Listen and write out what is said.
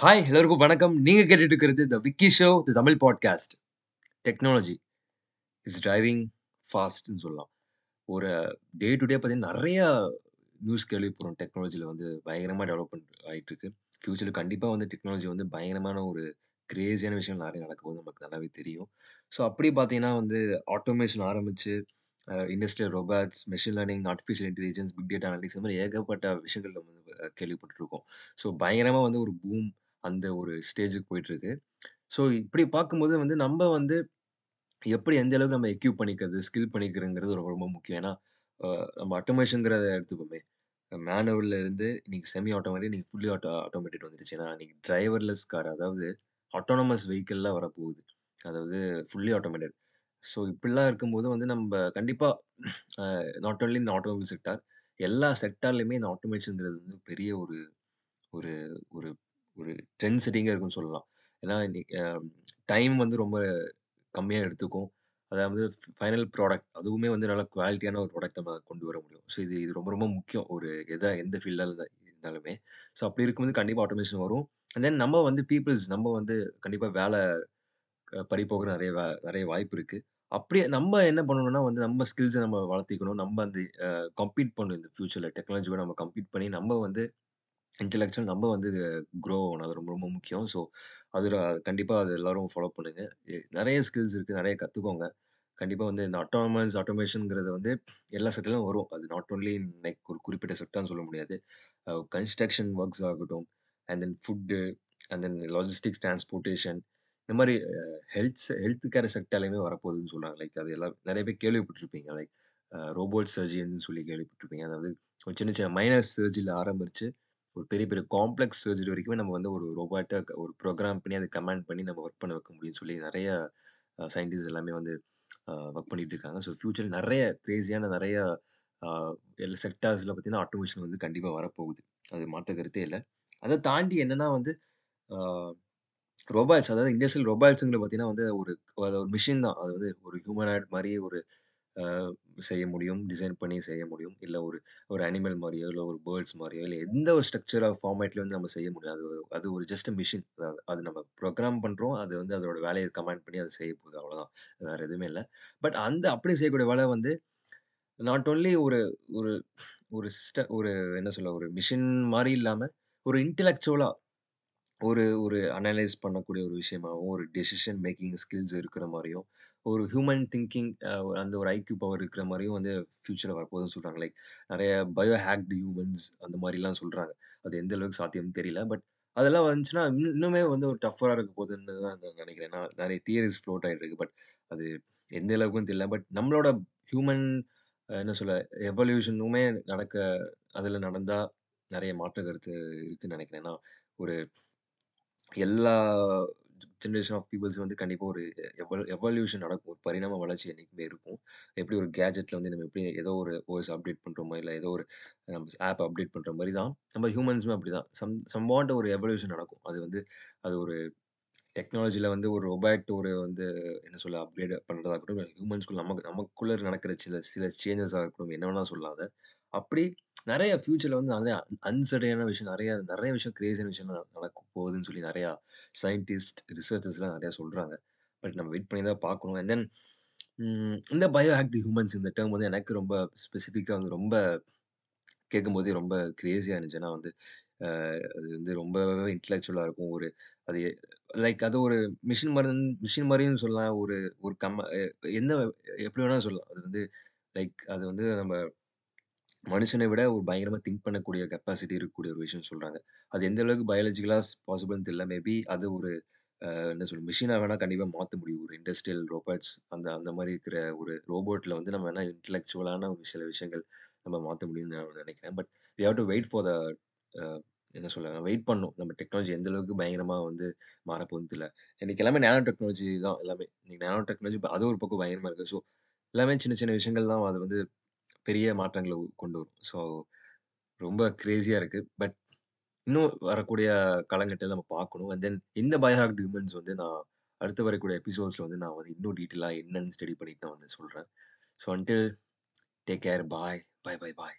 Hi எல்லோருக்கும் வணக்கம். நீங்கள் கேட்டுட்டு இருக்கிறது the Vicky show the Tamil podcast technology is driving ஃபாஸ்ட்னு சொல்லலாம். ஒரு டே டு டே பார்த்தீங்கன்னா நிறைய நியூஸ் கேள்விப்படுறோம். டெக்னாலஜியில் வந்து பயங்கரமாக டெவலப்மெண்ட் ஆகிட்டுருக்கு ஃப்யூச்சரில் கண்டிப்பாக வந்து டெக்னாலஜி வந்து பயங்கரமான ஒரு கிரேஸியான விஷயம் நிறைய நடக்கும்போது நமக்கு நல்லாவே தெரியும். ஸோ அப்படி பார்த்தீங்கன்னா வந்து ஆட்டோமேஷன் ஆரம்பித்து industrial robots machine learning artificial intelligence big data analytics இந்த மாதிரி ஏகப்பட்ட விஷயங்கள் நம்ம வந்து கேள்விப்பட்டிருக்கோம். ஸோ பயங்கரமாக வந்து ஒரு பூம் அந்த ஒரு ஸ்டேஜுக்கு போயிட்டுருக்கு. ஸோ இப்படி பார்க்கும்போது வந்து நம்ம வந்து எப்படி எந்த அளவுக்கு நம்ம எக்யூப் பண்ணிக்கிறது ஸ்கில் பண்ணிக்கிறதுங்கிறது ரொம்ப ரொம்ப முக்கியம். ஏன்னா நம்ம ஆட்டோமேஷனுங்கிறத எடுத்துப்போமே. மேனுவல்ல இருந்து இன்னைக்கு செமி ஆட்டோமேட்டிக் இன்னைக்கு ஃபுல்லி ஆட்டோ ஆட்டோமேட்டிக் வந்துருச்சு ஏன்னா இன்னைக்கு டிரைவர்லெஸ் கார் அதாவது ஆட்டோனமஸ் வெஹிக்கிள்லாம் வரப்போகுது. அதாவது ஃபுல்லி ஆட்டோமேட்டட் ஸோ இப்படிலாம் இருக்கும்போது வந்து நம்ம கண்டிப்பாக நாட் ஓன்லி இந்த ஆட்டோமொபைல் செக்டார் எல்லா செக்டார்லையுமே இந்த ஆட்டோமேஷனுங்கிறது வந்து பெரிய ஒரு ஒரு ஒரு ஒரு ட்ரெண்ட் செட்டிங்காக இருக்குன்னு சொல்லலாம். ஏன்னா இன்னைக்கு டைம் வந்து ரொம்ப கம்மியாக எடுத்துக்கும். அதாவது ஃபைனல் ப்ராடக்ட் அதுவுமே வந்து நல்ல குவாலிட்டியான ஒரு ப்ராடக்ட் நம்ம கொண்டு வர முடியும். ஸோ இது இது ரொம்ப ரொம்ப முக்கியம். ஒரு எதை எந்த ஃபீல்டில் இருந்தாலுமே. ஸோ அப்படி இருக்கும்போது கண்டிப்பாக ஆட்டோமேஷன் வரும். அண்ட் தென் நம்ம வந்து பீப்புள்ஸ் நம்ம வந்து கண்டிப்பாக வேலை அஹ், பறி போகிற நிறைய நிறைய வாய்ப்பு இருக்குது அப்படியே நம்ம என்ன பண்ணணும்னா வந்து நம்ம ஸ்கில்ஸை நம்ம வளர்த்திக்கணும். நம்ம அந்த கம்ப்ளீட் பண்ணணும் இந்த ஃபியூச்சரில் டெக்னாலஜியோட நம்ம கம்ப்ளீட் பண்ணி நம்ம வந்து இன்டெலெக்சுவல் நம்ம வந்து க்ரோ ஆகணும். அது ரொம்ப ரொம்ப முக்கியம். ஸோ அது கண்டிப்பாக அது எல்லோரும் ஃபாலோ பண்ணுங்கள் நிறைய ஸ்கில்ஸ் இருக்குது நிறைய கற்றுக்கோங்க கண்டிப்பாக வந்து இந்த ஆட்டோமஸ் ஆட்டோமேஷனுங்கிறது வந்து எல்லா செக்டர்லையும் வரும். அது நாட் ஓன்லி லைக் ஒரு குறிப்பிட்ட செக்டர்னு சொல்ல முடியாது. கன்ஸ்ட்ரக்ஷன் ஒர்க்ஸ் ஆகட்டும். And then food and then logistics transportation இந்த மாதிரி ஹெல்த் ஹெல்த் கேர் செக்டர்லையுமே வரப்போகுதுன்னு சொல்கிறாங்க லைக் அது எல்லாம் நிறைய பேர் கேள்விப்பட்டிருப்பீங்க. லைக் ரோபோட் சர்ஜின்னு சொல்லி கேள்விப்பட்டிருப்பீங்க. அதாவது ஒரு சின்ன சின்ன மைனஸ் சர்ஜியில் ஆரம்பித்து ஒரு பெரிய பெரிய காம்ப்ளெக்ஸ் சர்ஜரி வரைக்குமே நம்ம வந்து ஒரு ரோபோட்டை ஒரு ப்ரோக்ராம் பண்ணி அதை கமாண்ட் பண்ணி நம்ம ஒர்க் பண்ண வைக்க முடியும்னு சொல்லி நிறைய சயின்டிஸ்ட் எல்லாமே வந்து ஒர்க் பண்ணிட்டு இருக்காங்க. ஸோ ஃபியூச்சர் நிறைய கிரேசியான நிறைய எல்லா செக்டார்ஸில் பார்த்தீங்கன்னா ஆட்டோமேஷன் வந்து கண்டிப்பாக வரப்போகுது. அது மாற்ற கருத்தே இல்லை. அதை தாண்டி என்னன்னா வந்து ரோபாட்ஸ் அதாவது இண்டஸ்ட்ரியல் ரோபாட்ஸுங்கிற பார்த்தீங்கன்னா வந்து ஒரு ஒரு மிஷின் தான். அது வந்து ஒரு ஹியூமனாய்ட் மாதிரி ஒரு செய்ய முடியும் டிசைன் பண்ணி செய்ய முடியும். இல்லை ஒரு ஒரு அனிமல் மாதிரியோ இல்லை ஒரு பேர்ட்ஸ் மாதிரியோ இல்லை எந்த ஒரு ஸ்ட்ரக்சர் ஆஃப் ஃபார்மேட்லேயும் வந்து நம்ம செய்ய முடியும். அது அது ஒரு ஜஸ்ட் மிஷின் அது நம்ம ப்ரோக்ராம் பண்ணுறோம் அது வந்து அதோட வேலையை கமாண்ட் பண்ணி அதை செய்ய போகுது. அவ்வளோதான் வேறு எதுவுமே இல்லை. பட் அந்த அப்படி செய்யக்கூடிய வேலை வந்து நாட் ஓன்லி ஒரு ஒரு ஒரு சிஸ்ட ஒரு என்ன சொல்ல ஒரு மிஷின் மாதிரி இல்லாமல் ஒரு இன்டெலெக்சுவலாக ஒரு ஒரு அனலைஸ் பண்ணக்கூடிய ஒரு விஷயமாகவும் ஒரு டெசிஷன் மேக்கிங் ஸ்கில்ஸ் இருக்கிற மாதிரியும் ஒரு ஹியூமன் திங்கிங் அந்த ஒரு ஐக்யூ பவர் இருக்கிற மாதிரியும் வந்து ஃபியூச்சரில் வரப்போகுதுன்னு சொல்கிறாங்க லைக் நிறைய பயோ ஹேக்டு ஹியூமன்ஸ் அந்த மாதிரிலாம் சொல்கிறாங்க அது எந்த அளவுக்கு சாத்தியம்னு தெரியல. பட் அதெல்லாம் வந்துச்சுன்னா இன்னுமே வந்து ஒரு டஃப்பராக இருக்க போகுதுன்னு தான் நான் நினைக்கிறேன். நான் நிறைய தியரிஸ் ஃப்ளோட் ஆகிட்டு இருக்கு பட் அது எந்த அளவுக்குன்னு தெரியல. பட் நம்மளோட ஹியூமன் என்ன சொல்ல எவல்யூஷனுமே நடக்க அதில் நடந்தால் நிறைய மாற்று கருத்து இருக்குன்னு நினைக்கிறேன். நான் ஒரு எல்லா ஜென்ரேஷன் ஆஃப் பீப்புள்ஸ் வந்து கண்டிப்பாக ஒரு எவல் எவல்யூஷன் நடக்கும். ஒரு பரிணாம வளர்ச்சி என்றைக்குமே இருக்கும். எப்படி ஒரு கேஜெட்டில் வந்து நம்ம எப்படி ஏதோ ஒரு ஓஎஸ் அப்டேட் பண்ணுறோமோ இல்லை ஏதோ ஒரு நம்ம ஆப் அப்டேட் பண்ணுற மாதிரி தான் நம்ம ஹியூமன்ஸுமே அப்படி தான் சம் சம்வாட் ஒரு எவல்யூஷன் நடக்கும். அது வந்து அது ஒரு டெக்னாலஜியில் வந்து ஒரு ரொபாட் ஒரு வந்து என்ன சொல்ல அப்கிரேட் பண்ணுறதா இருக்கட்டும் ஹியூமன்ஸ்குள்ள நமக்கு நமக்குள்ளே நடக்கிற சில சில சேஞ்சஸாக இருக்கட்டும் என்ன வேணால் சொல்லலாம் அதை. அப்படி நிறைய ஃப்யூச்சரில் வந்து நிறைய அன்சர்டையான விஷயம் நிறைய நிறைய விஷயம் கிரேசியான விஷயம் நடக்க போகுதுன்னு சொல்லி நிறையா சயின்டிஸ்ட் ரிசர்ச்சர்ஸ்லாம் நிறையா சொல்கிறாங்க பட் நம்ம வெயிட் பண்ணி தான் பார்க்கணும். அண்ட் தென் இந்த பயோ ஆக்டிவ் ஹியூமன்ஸ் இந்த டேர்ம் வந்து எனக்கு ரொம்ப ஸ்பெசிஃபிக்காக வந்து ரொம்ப கேட்கும்போதே ரொம்ப கிரேசியாக இருந்துச்சு. ஏன்னா வந்து அது வந்து ரொம்பவே இன்டலெக்சுவலாக இருக்கும். ஒரு அது லைக் அது ஒரு மிஷின் மாதிரி மிஷின் மாதிரியும் சொல்லலாம். ஒரு ஒரு கம்ம எந்த என்ன எப்படி வேணாலும் சொல்லலாம். அது வந்து லைக் அது வந்து நம்ம மனுஷனை விட ஒரு பயங்கரமாக திங்க் பண்ணக்கூடிய கெப்பாசிட்டி இருக்கக்கூடிய ஒரு விஷயம் சொல்கிறாங்க அது எந்த அளவுக்கு பயாலஜிக்கலாக பாசிபிள்னு தெரியல. மேபி அது ஒரு என்ன சொல்ல மிஷினா வேணால் கண்டிப்பாக மாற்ற முடியும். ஒரு இண்டஸ்ட்ரியல் ரோபோட்ஸ் அந்த அந்த மாதிரி இருக்கிற ஒரு ரோபோட்டில் வந்து நம்ம வேணால் இன்டெலெக்சுவலான ஒரு சில விஷயங்கள் நம்ம மாற்ற முடியும்னு நான் நினைக்கிறேன். But we have to wait for the என்ன சொல்ல வெயிட் பண்ணும் நம்ம டெக்னாலஜி எந்த அளவுக்கு பயங்கரமாக வந்து மாறப்போகுது இல்லை இன்றைக்கி எல்லாமே நேனோ டெக்னாலஜி தான் எல்லாமே. இன்றைக்கி நேனோ டெக்னாலஜி அது ஒரு பக்கம் பயங்கரமாக இருக்குது ஸோ எல்லாமே சின்ன சின்ன விஷயங்கள் தான் அது வந்து பெரிய மாற்றங்களை கொண்டு வரும். ஸோ ரொம்ப கிரேசியாக இருக்குது பட் இன்னும் வரக்கூடிய காலங்கட்டத்தில் நம்ம பார்க்கணும். அண்ட் தென் இந்த பயோஹாக் ஹியூமன்ஸ் வந்து நான் அடுத்து வரக்கூடிய எபிசோட்ஸில் வந்து நான் வந்து இன்னும் டீட்டெயிலாக என்னன்னு ஸ்டடி பண்ணிட்டு நான் வந்து சொல்கிறேன் so until take care bye. Bye bye bye.